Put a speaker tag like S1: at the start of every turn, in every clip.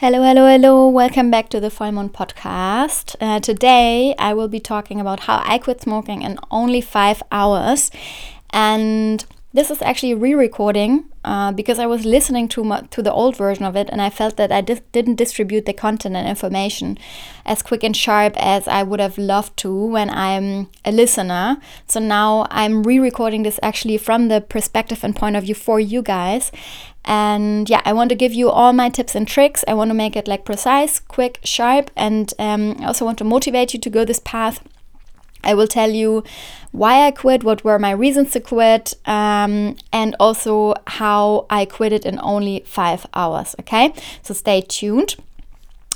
S1: Hello, hello, hello. Welcome back to the Vollmond podcast. Uh, today I will be talking about how I quit smoking in only five hours. And this is actually a re recording uh, because I was listening to, my, to the old version of it and I felt that I di- didn't distribute the content and information as quick and sharp as I would have loved to when I'm a listener. So now I'm re recording this actually from the perspective and point of view for you guys. And yeah, I want to give you all my tips and tricks. I want to make it like precise, quick, sharp, and um, I also want to motivate you to go this path. I will tell you why I quit, what were my reasons to quit, um, and also how I quit it in only five hours. Okay, so stay tuned.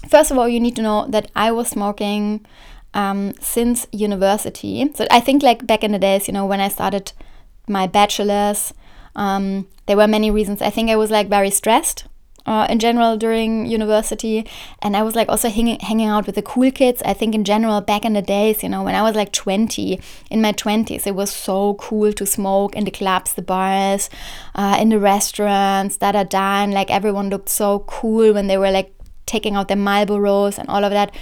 S1: First of all, you need to know that I was smoking um, since university. So I think, like back in the days, you know, when I started my bachelor's, um, there were many reasons. I think I was like very stressed uh, in general during university, and I was like also hanging hanging out with the cool kids. I think in general back in the days, you know, when I was like 20, in my 20s, it was so cool to smoke in the clubs, the bars, uh, in the restaurants, da da da, and like everyone looked so cool when they were like taking out their Marlboros and all of that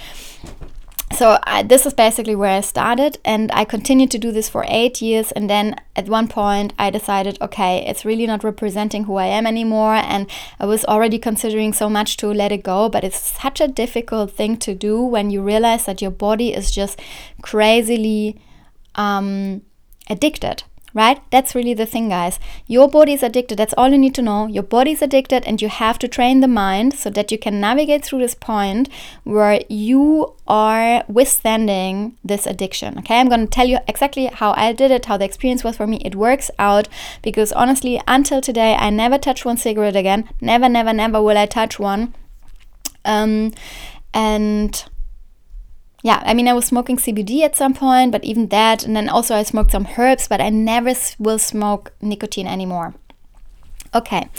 S1: so I, this is basically where I started, and I continued to do this for eight years. And then at one point, I decided, okay, it's really not representing who I am anymore. And I was already considering so much to let it go, but it's such a difficult thing to do when you realize that your body is just crazily um, addicted right? That's really the thing, guys. Your body is addicted. That's all you need to know. Your body is addicted, and you have to train the mind so that you can navigate through this point where you are withstanding this addiction. Okay, I'm going to tell you exactly how I did it, how the experience was for me. It works out because honestly, until today, I never touched one cigarette again. Never, never, never will I touch one. Um, and yeah, I mean, I was smoking CBD at some point, but even that, and then also I smoked some herbs, but I never will smoke nicotine anymore. Okay,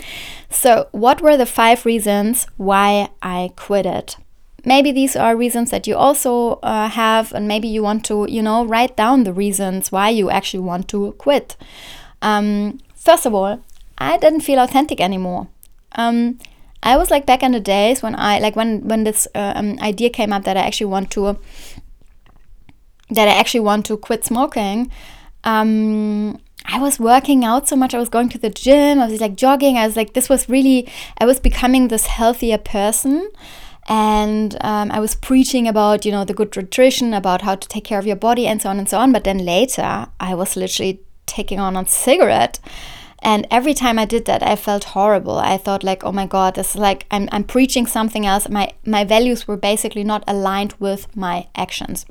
S1: so what were the five reasons why I quit it? Maybe these are reasons that you also uh, have, and maybe you want to, you know, write down the reasons why you actually want to quit. Um, first of all, I didn't feel authentic anymore. Um, I was like back in the days when I like when when this uh, um, idea came up that I actually want to that I actually want to quit smoking. Um, I was working out so much. I was going to the gym. I was like jogging. I was like, this was really. I was becoming this healthier person, and um, I was preaching about you know the good nutrition, about how to take care of your body, and so on and so on. But then later, I was literally taking on a cigarette and every time I did that, I felt horrible. I thought like, oh my God, this is like I'm, I'm preaching something else. My my values were basically not aligned with my actions.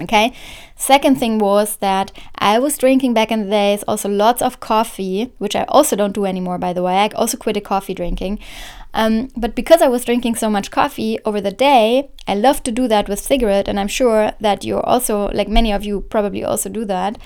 S1: Okay. Second thing was that I was drinking back in the days also lots of coffee, which I also don't do anymore, by the way. I also quit coffee drinking. Um, but because I was drinking so much coffee over the day, I love to do that with cigarette, and I'm sure that you're also like many of you probably also do that.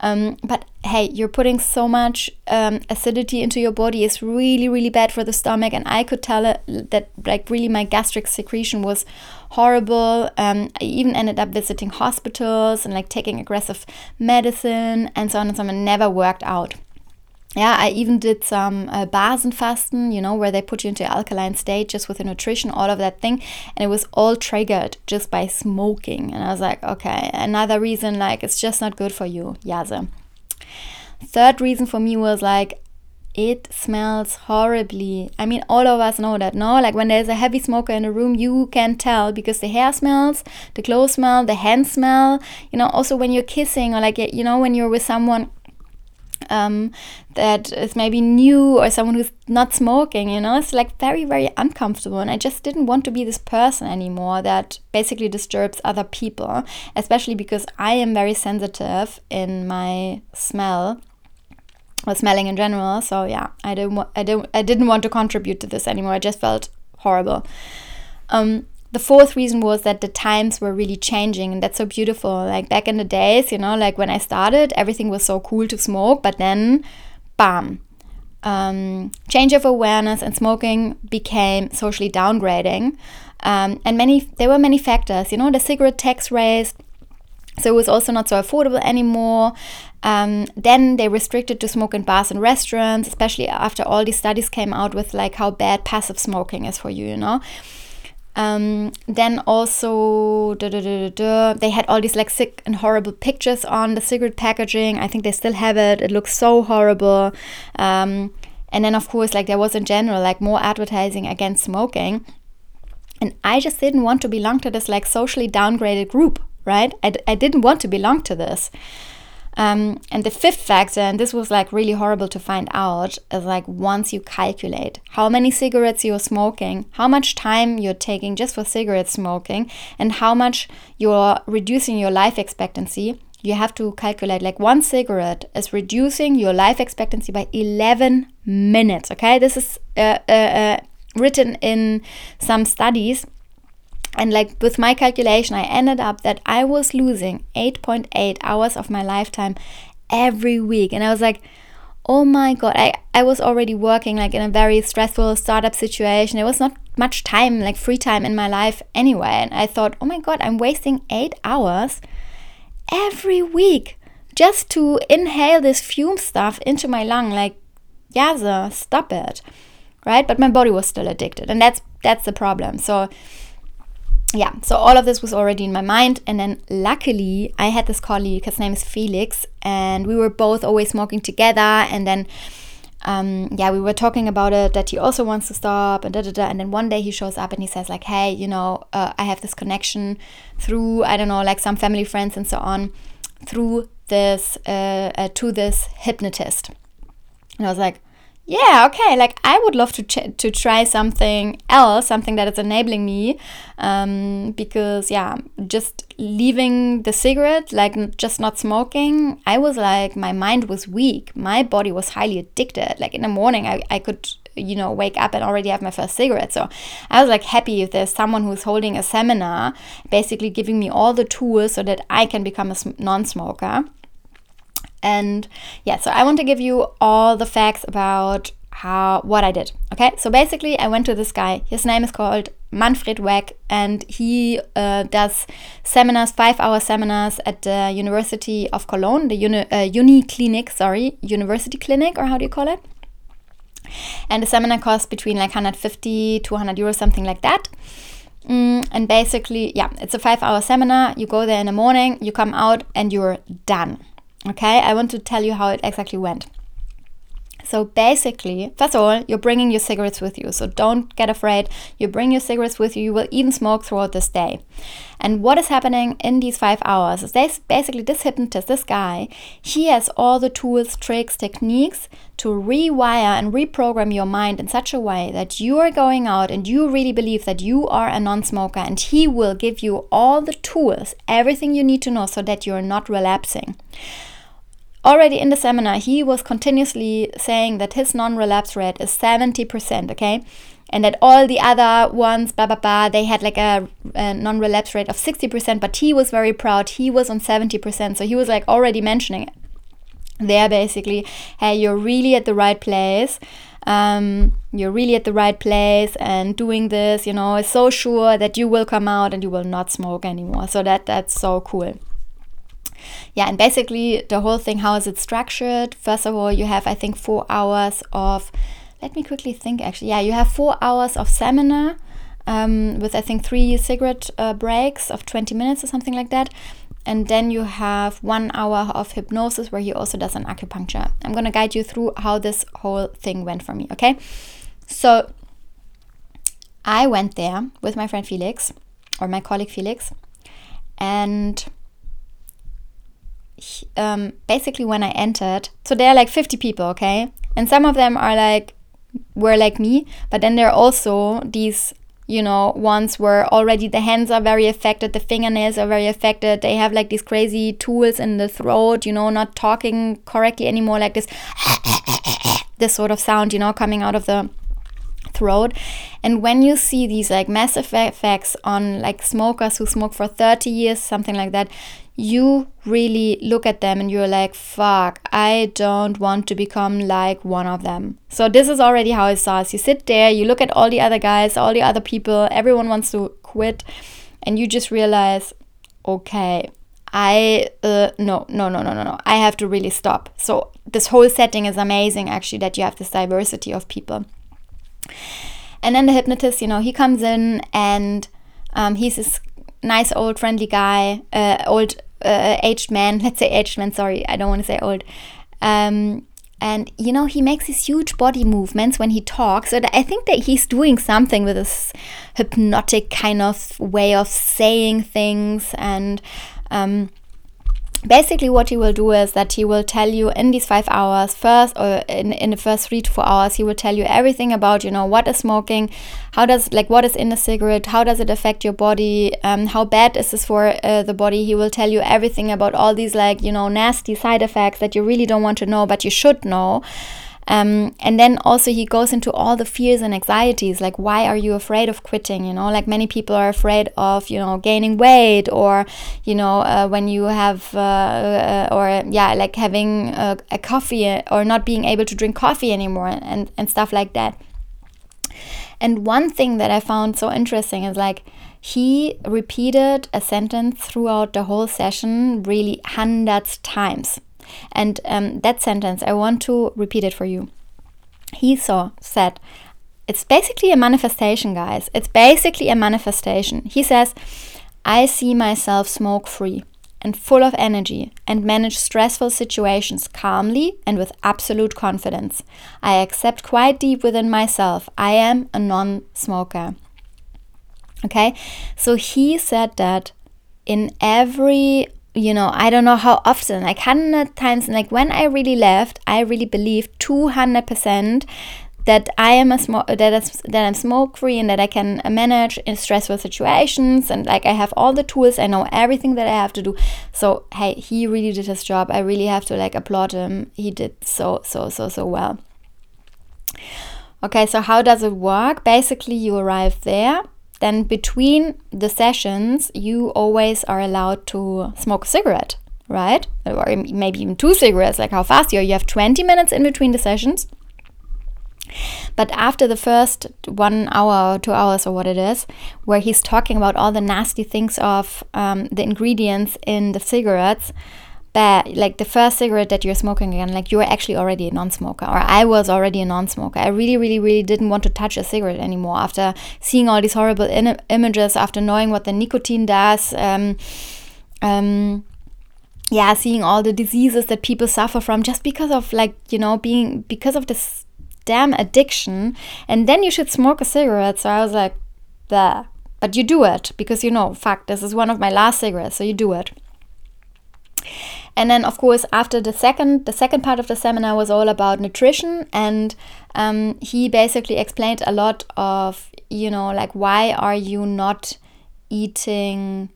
S1: Um, but hey, you're putting so much um, acidity into your body. It's really, really bad for the stomach. And I could tell it that, like, really, my gastric secretion was horrible. Um, I even ended up visiting hospitals and like taking aggressive medicine and so on and so on. And never worked out yeah, I even did some uh, Basenfasten, you know, where they put you into alkaline state just with the nutrition, all of that thing. And it was all triggered just by smoking. And I was like, okay, another reason, like, it's just not good for you, Yase. Third reason for me was like, it smells horribly. I mean, all of us know that, no? Like when there's a heavy smoker in a room, you can tell because the hair smells, the clothes smell, the hands smell. You know, also when you're kissing or like, you know, when you're with someone um, that is maybe new or someone who's not smoking, you know, it's like very, very uncomfortable. And I just didn't want to be this person anymore that basically disturbs other people, especially because I am very sensitive in my smell or smelling in general. So yeah, I didn't, I didn't, I didn't want to contribute to this anymore. I just felt horrible. Um, the fourth reason was that the times were really changing and that's so beautiful like back in the days you know like when i started everything was so cool to smoke but then bam um, change of awareness and smoking became socially downgrading um, and many there were many factors you know the cigarette tax raised So it was also not so affordable anymore. Um, then they restricted to smoke in bars and restaurants, especially after all these studies came out with like how bad passive smoking is for you, you know. Um, then also da, da, da, they had all these like sick and horrible pictures on the cigarette packaging. I think they still have it. It looks so horrible. Um, and then of course like there was in general like more advertising against smoking. And I just didn't want to belong to this like socially downgraded group, right? I d- I didn't want to belong to this. Um, and the fifth factor, and this was like really horrible to find out, is like once you calculate how many cigarettes you're smoking, how much time you're taking just for cigarette smoking, and how much you're reducing your life expectancy, you have to calculate like one cigarette is reducing your life expectancy by 11 minutes. Okay, this is uh, uh, uh, written in some studies and like with my calculation, I ended up that I was losing 8.8 hours of my lifetime every week. And I was like, oh my God, I, I was already working like in a very stressful startup situation. There was not much time, like free time in my life anyway. And I thought, oh my God, I'm wasting eight hours every week just to inhale this fume stuff into my lung. Like, yeah, sir, stop it. Right? But my body was still addicted. And that's that's the problem. So yeah, so all of this was already in my mind. And then luckily, I had this colleague, his name is Felix, and we were both always smoking together. And then, um, yeah, we were talking about it that he also wants to stop and da da da. And then one day he shows up and he says, like, hey, you know, uh, I have this connection through, I don't know, like some family friends and so on, through this, uh, uh, to this hypnotist. And I was like, yeah, okay, like I would love to ch- to try something else, something that is enabling me, um, because yeah, just leaving the cigarette, like just not smoking, I was like my mind was weak, my body was highly addicted. Like in the morning, I I could you know wake up and already have my first cigarette. So I was like happy if there's someone who's holding a seminar, basically giving me all the tools so that I can become a non-smoker. And yeah, so I want to give you all the facts about how what I did. Okay, so basically, I went to this guy. His name is called Manfred Weck, and he uh, does seminars, five-hour seminars at the University of Cologne, the uni, uh, uni clinic, sorry, university clinic, or how do you call it? And the seminar costs between like 150 to 100 euros, something like that. Mm, and basically, yeah, it's a five-hour seminar. You go there in the morning, you come out, and you're done. Okay, I want to tell you how it exactly went. So basically, first of all, you're bringing your cigarettes with you. So don't get afraid. You bring your cigarettes with you. You will even smoke throughout this day. And what is happening in these five hours is this, basically this hypnotist, this guy, he has all the tools, tricks, techniques to rewire and reprogram your mind in such a way that you are going out and you really believe that you are a non smoker. And he will give you all the tools, everything you need to know so that you're not relapsing already in the seminar, he was continuously saying that his non relapse rate is 70%, okay? And that all the other ones, blah, blah, blah, they had like a, a non relapse rate of 60%, but he was very proud. He was on 70%. So he was like already mentioning it there basically, hey, you're really at the right place. Um, you're really at the right place and doing this, you know, is so sure that you will come out and you will not smoke anymore. So that that's so cool yeah, and basically the whole thing, how is it structured? First of all, you have, I think, four hours of, let me quickly think actually. Yeah, you have four hours of seminar um, with, I think, three cigarette uh, breaks of 20 minutes or something like that. And then you have one hour of hypnosis where he also does an acupuncture. I'm going to guide you through how this whole thing went for me, okay? So I went there with my friend Felix or my colleague Felix, and um, basically when I entered, so there are like 50 people, okay? And some of them are like, were like me, but then there are also these, you know, ones where already the hands are very affected, the fingernails are very affected, they have like these crazy tools in the throat, you know, not talking correctly anymore, like this, this sort of sound, you know, coming out of the throat. And when you see these like massive effects on like smokers who smoke for 30 years, something like that, you really look at them and you're like, fuck, I don't want to become like one of them. So, this is already how it starts. You sit there, you look at all the other guys, all the other people, everyone wants to quit, and you just realize, okay, I uh, no no no no no no I have to really stop. So this whole setting is amazing actually that you have this diversity of people. And then the hypnotist, you know, he comes in and um, he's this nice old friendly guy, uh, old uh, aged man. Let's say aged man. Sorry, I don't want to say old. Um, and you know he makes these huge body movements when he talks and i think that he's doing something with this hypnotic kind of way of saying things and um, basically what he will do is that he will tell you in these five hours first or in, in the first three to four hours he will tell you everything about you know what is smoking how does like what is in a cigarette how does it affect your body um, how bad is this for uh, the body. He will tell you everything about all these like you know nasty side effects that you really don't want to know but you should know um, and then also he goes into all the fears and anxieties, like why are you afraid of quitting? You know, like many people are afraid of you know gaining weight, or you know uh, when you have uh, uh, or yeah, like having a, a coffee or not being able to drink coffee anymore, and and stuff like that. And one thing that I found so interesting is like he repeated a sentence throughout the whole session really hundreds times. And um, that sentence, I want to repeat it for you. He saw, said, it's basically a manifestation, guys. It's basically a manifestation. He says, I see myself smoke free and full of energy and manage stressful situations calmly and with absolute confidence. I accept quite deep within myself I am a non smoker. Okay, so he said that in every you know, I don't know how often, like 100 times, like when I really left, I really believed 200% that I am a smoke that, that I'm smoke free and that I can manage in stressful situations and like I have all the tools I know everything that I have to do. So hey he really did his job. I really have to like applaud him. He did so so so so well. Okay so how does it work? Basically you arrive there then between the sessions, you always are allowed to smoke a cigarette, right? Or maybe even two cigarettes, like how fast you are. You have 20 minutes in between the sessions. But after the first one hour or two hours or what it is, where he's talking about all the nasty things of um, the ingredients in the cigarettes, like the first cigarette that you're smoking again like you're actually already a non-smoker or i was already a non-smoker. I really really really didn't want to touch a cigarette anymore after seeing all these horrible in- images after knowing what the nicotine does um, um, yeah seeing all the diseases that people suffer from just because of like you know being because of this damn addiction. And then you should smoke a cigarette. So i was like there but you do it because you know fuck this is one of my last cigarettes so you do it and then, of course, after the second, the second part of the seminar was all about nutrition, and um, he basically explained a lot of, you know, like why are you not eating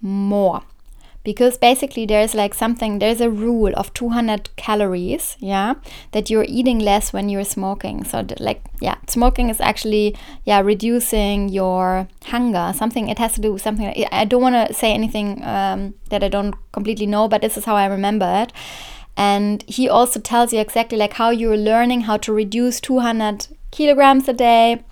S1: more? Because basically there's like something there's a rule of 200 calories yeah that you're eating less when you're smoking. So like yeah smoking is actually yeah reducing your hunger. Something it has to do with something i don't want to say anything um, that i don't completely know but this is how i remember it. And he also tells you exactly like how you're learning how to reduce 200 kilograms a day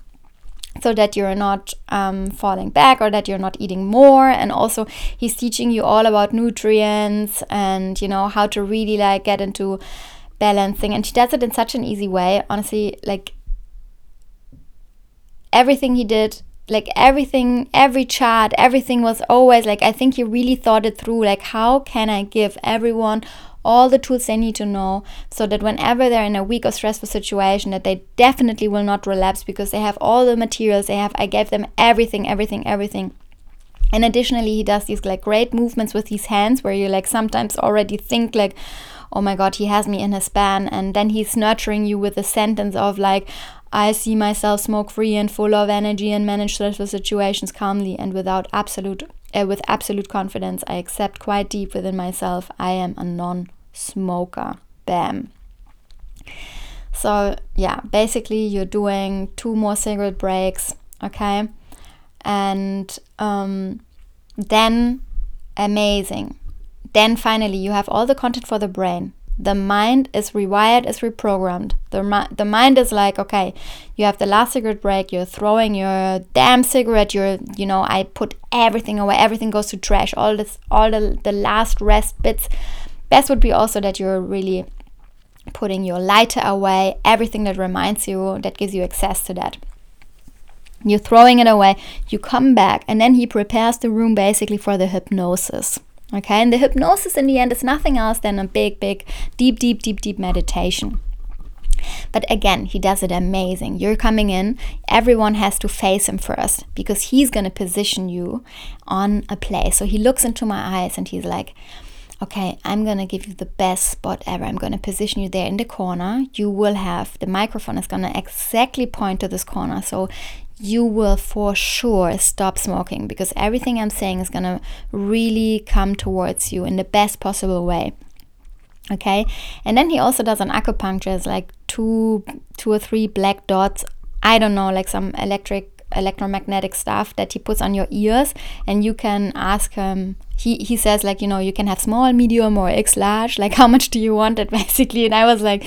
S1: so that you're not um, falling back or that you're not eating more. And also he's teaching you all about nutrients and you know how to really like get into balancing. And he does it in such an easy way. Honestly like everything he did like everything every chart everything was always like i think he really thought it through like how can i give everyone all the tools they need to know so that whenever they're in a weak or stressful situation that they definitely will not relapse because they have all the materials they have i gave them everything everything everything. And additionally he does these like great movements with his hands where you like sometimes already think like oh my god he has me in his span and then he's nurturing you with a sentence of like I see myself smoke free and full of energy and manage stressful situations calmly and without absolute uh, with absolute confidence. I accept quite deep within myself I am a non-smoker. Bam. So yeah, basically you're doing two more cigarette breaks, okay, and um, then amazing. Then finally you have all the content for the brain. The mind is rewired, is reprogrammed. The, the mind is like, okay, you have the last cigarette break, you're throwing your damn cigarette, you're, you know, I put everything away, everything goes to trash, all this, all the, the last rest bits. Best would be also that you're really putting your lighter away, everything that reminds you, that gives you access to that. You're throwing it away, you come back, and then he prepares the room basically for the hypnosis. Okay, and the hypnosis in the end is nothing else than a big, big, deep, deep, deep, deep meditation. But again, he does it amazing. You're coming in, everyone has to face him first because he's going to position you on a place. So he looks into my eyes and he's like, Okay, I'm going to give you the best spot ever. I'm going to position you there in the corner. You will have the microphone is going to exactly point to this corner. So you will for sure stop smoking because everything I'm saying is going to really come towards you in the best possible way. Okay? And then he also does an acupuncture, it's like two two or three black dots. I don't know, like some electric electromagnetic stuff that he puts on your ears and you can ask him he he says like you know you can have small medium or x large like how much do you want it basically and i was like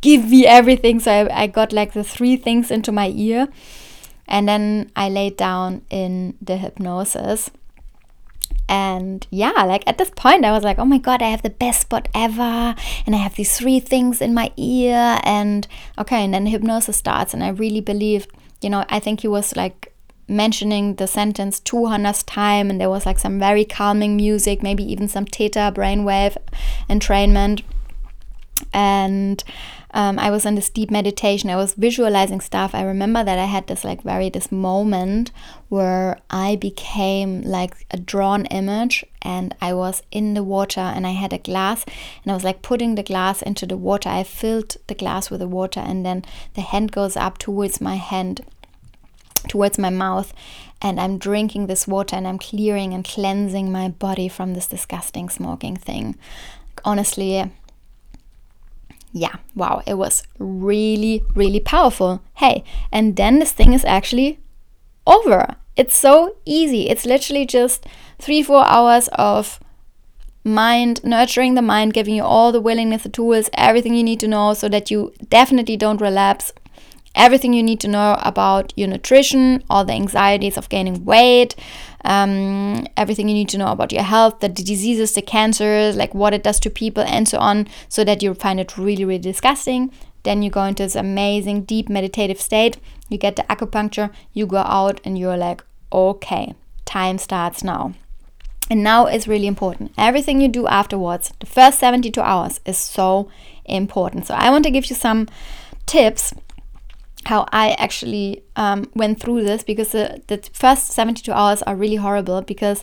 S1: give me everything so I, I got like the three things into my ear and then I laid down in the hypnosis. And yeah, like at this point, I was like, oh my God, I have the best spot ever. And I have these three things in my ear. And okay, and then the hypnosis starts. And I really believed, you know, I think he was like mentioning the sentence 200th time. And there was like some very calming music, maybe even some theta brainwave entrainment. And um, I was in this deep meditation. I was visualizing stuff. I remember that I had this like very this moment where I became like a drawn image and I was in the water and I had a glass and I was like putting the glass into the water. I filled the glass with the water and then the hand goes up towards my hand towards my mouth and I'm drinking this water and I'm clearing and cleansing my body from this disgusting smoking thing. Honestly, yeah, wow, it was really, really powerful. Hey, and then this thing is actually over. It's so easy. It's literally just three, four hours of mind, nurturing the mind, giving you all the willingness, the tools, everything you need to know so that you definitely don't relapse everything you need to know about your nutrition, all the anxieties of gaining weight, um, everything you need to know about your health, the diseases, the cancers, like what it does to people, and so on, so that you find it really, really disgusting. Then you go into this amazing, deep meditative state. You get the acupuncture, you go out, and you're like, okay, time starts now. And now is really important. Everything you do afterwards, the first 72 hours, is so important. So I want to give you some tips how I actually um, went through this because the, the first 72 hours are really horrible because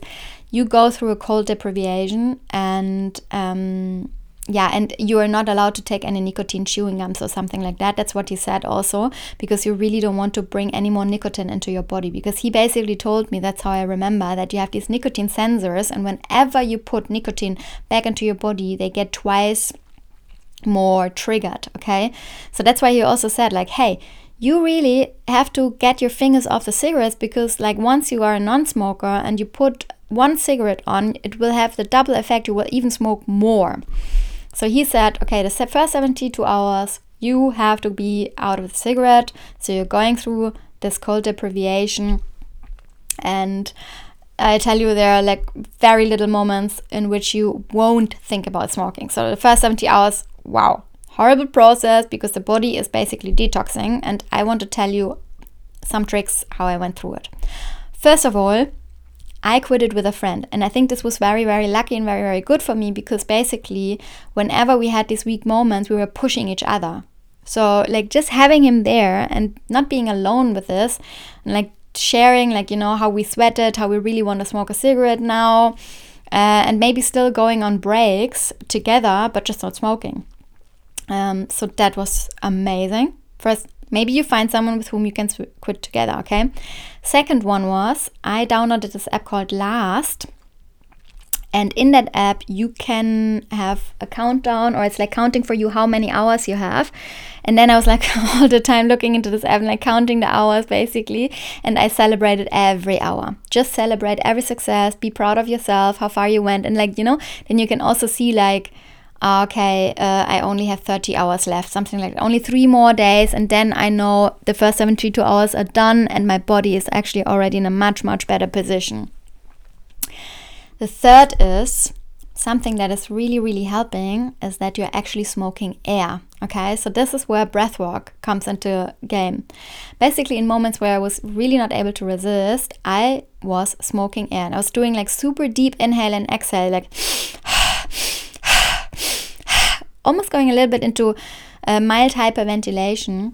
S1: you go through a cold deprivation and um, yeah, and you are not allowed to take any nicotine chewing gums or something like that. That's what he said also, because you really don't want to bring any more nicotine into your body. Because he basically told me, that's how I remember, that you have these nicotine sensors, and whenever you put nicotine back into your body, they get twice more triggered. Okay, so that's why he also said, like, hey, you really have to get your fingers off the cigarettes because like once you are a non-smoker and you put one cigarette on it will have the double effect. You will even smoke more. So he said okay the first 72 hours you have to be out of the cigarette. So you're going through this cold deprivation. And I tell you, there are like very little moments in which you won't think about smoking. So the first 70 hours, wow, horrible process because the body is basically detoxing and I want to tell you some tricks how I went through it. First of all, I quit it with a friend and I think this was very very lucky and very very good for me because basically whenever we had these weak moments we were pushing each other. So like just having him there and not being alone with this and like sharing like you know how we sweated, how we really want to smoke a cigarette now. Uh, and maybe still going on breaks together, but just not smoking. Um, so that was amazing. First, maybe you find someone with whom you can quit together, okay? Second one was I downloaded this app called Last. And in that app, you can have a countdown, or it's like counting for you how many hours you have. And then I was like all the time looking into this app and like counting the hours basically. And I celebrated every hour. Just celebrate every success, be proud of yourself, how far you went. And like, you know, then you can also see like, okay, uh, I only have 30 hours left, something like. Only three more days, and then I know the first 72 hours are done, and my body is actually already in a much, much better position. The third is something that is really, really helping is that you're actually smoking air. Okay, so this is where breathwork comes into game. Basically, in moments where I was really not able to resist, I was smoking air and I was doing like super deep inhale and exhale, like almost going a little bit into a mild hyperventilation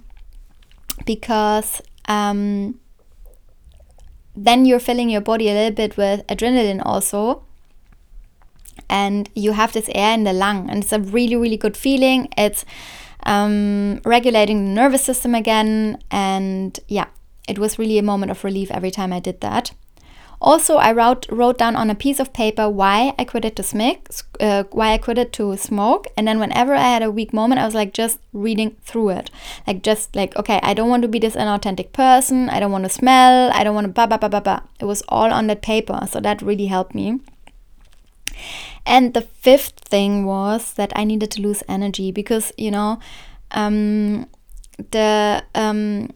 S1: because um, then you're filling your body a little bit with adrenaline also. And you have this air in the lung and it's a really really good feeling. It's um, regulating the nervous system again. And yeah it was really a moment of relief every time i did that also i wrote, wrote down on a piece of paper why i quitted to smoke uh, why i quitted to smoke. And then whenever i had a weak moment i was like just reading through it. Like just like okay i don't want to be this inauthentic person. I don't want to smell. I don't want to blah blah blah blah blah it was all on that paper. So that really helped me. And the fifth thing was that I needed to lose energy because, you know, um, the um,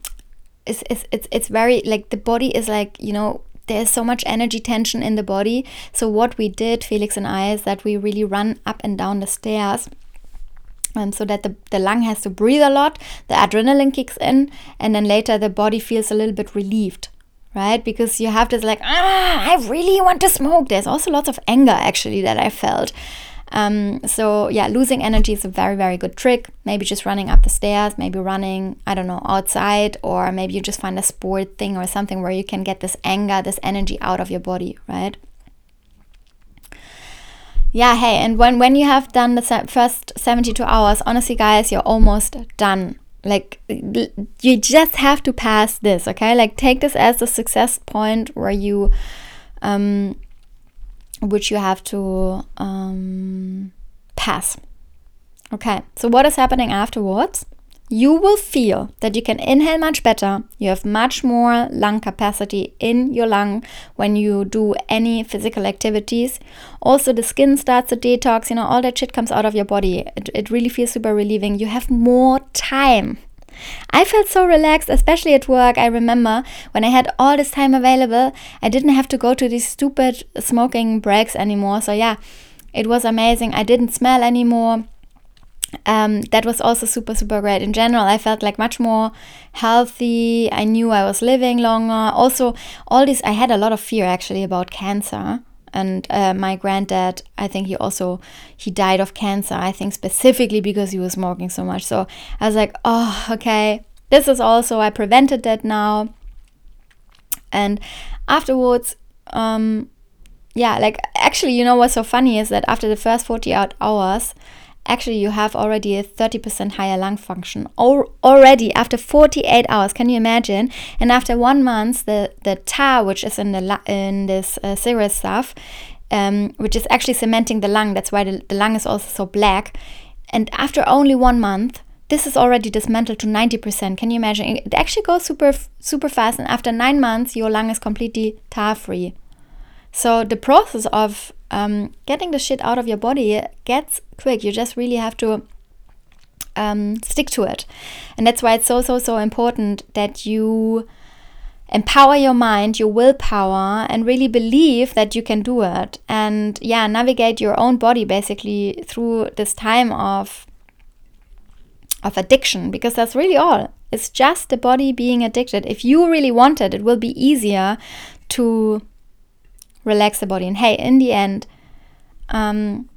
S1: it's, it's, it's, it's very like the body is like, you know, there's so much energy tension in the body. So, what we did, Felix and I, is that we really run up and down the stairs. Um, so that the, the lung has to breathe a lot, the adrenaline kicks in, and then later the body feels a little bit relieved right? Because you have this like, ah, I really want to smoke. There's also lots of anger actually that I felt. Um, so yeah, losing energy is a very, very good trick. Maybe just running up the stairs, maybe running, I don't know, outside, or maybe you just find a sport thing or something where you can get this anger, this energy out of your body, right? Yeah, hey, and when when you have done the first 72 hours, honestly, guys, you're almost done like you just have to pass this okay like take this as a success point where you um which you have to um pass okay so what is happening afterwards you will feel that you can inhale much better. You have much more lung capacity in your lung when you do any physical activities. Also, the skin starts to detox, you know, all that shit comes out of your body. It, it really feels super relieving. You have more time. I felt so relaxed, especially at work. I remember when I had all this time available, I didn't have to go to these stupid smoking breaks anymore. So, yeah, it was amazing. I didn't smell anymore um, that was also super super great in general i felt like much more healthy i knew i was living longer also all this i had a lot of fear actually about cancer and uh, my granddad i think he also he died of cancer i think specifically because he was smoking so much. So i was like oh okay. This is also i prevented that now. And afterwards um yeah like actually you know what's so funny is that after the first 48 hours actually you have already a 30% higher lung function already after 48 hours. Can you imagine? And after one month the the tar which is in the in this uh, cigarette stuff um, which is actually cementing the lung that's why the, the lung is also so black. And after only one month this is already dismantled to 90% can you imagine? It actually goes super super fast and after nine months your lung is completely tar free so the process of um, getting the shit out of your body gets quick. You just really have to um, stick to it. And that's why it's so, so, so important that you empower your mind, your willpower, and really believe that you can do it. And yeah, navigate your own body basically through this time of of addiction because that's really all. It's just the body being addicted. If you really want it, it will be easier to relax the body. And hey, in the end, um,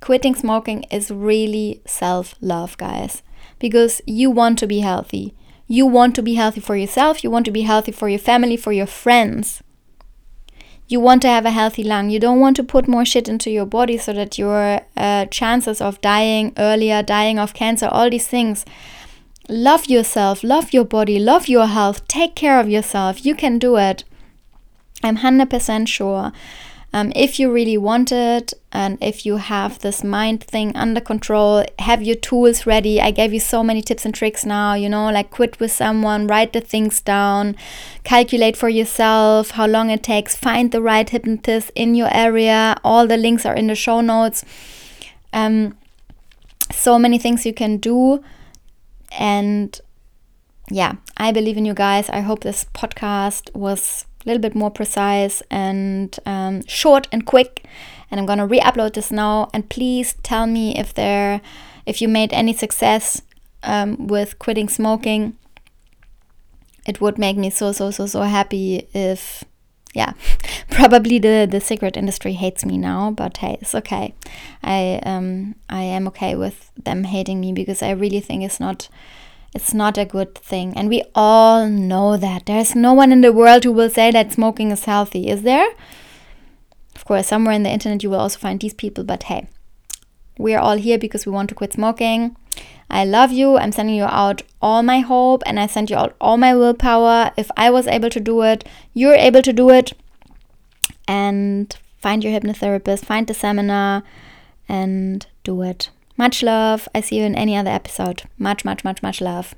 S1: quitting smoking is really self love, guys, because you want to be healthy. You want to be healthy for yourself, you want to be healthy for your family, for your friends. You want to have a healthy lung. You don't want to put more shit into your body so that your uh, chances of dying earlier, dying of cancer, all these things. Love yourself, love your body, love your health, take care of yourself. You can do it. I'm 100% sure. Um, if you really want it and if you have this mind thing under control, have your tools ready. I gave you so many tips and tricks now, you know, like quit with someone, write the things down, calculate for yourself how long it takes, find the right hypnotist in your area. All the links are in the show notes. Um, so many things you can do. And yeah, I believe in you guys. I hope this podcast was a little bit more precise and um, short and quick. And I'm gonna re-upload this now. And please tell me if there, if you made any success um, with quitting smoking. It would make me so so so so happy if yeah, probably the the cigarette industry hates me now, but hey, it's okay. I um I am okay with them hating me because I really think it's not it's not a good thing, and we all know that. There's no one in the world who will say that smoking is healthy, is there? Of course, somewhere in the internet you will also find these people, but hey, we are all here because we want to quit smoking. I love you. I'm sending you out all my hope and I send you out all my willpower. If I was able to do it, you're able to do it. And find your hypnotherapist, find the seminar, and do it. Much love. I see you in any other episode. Much, much, much, much love.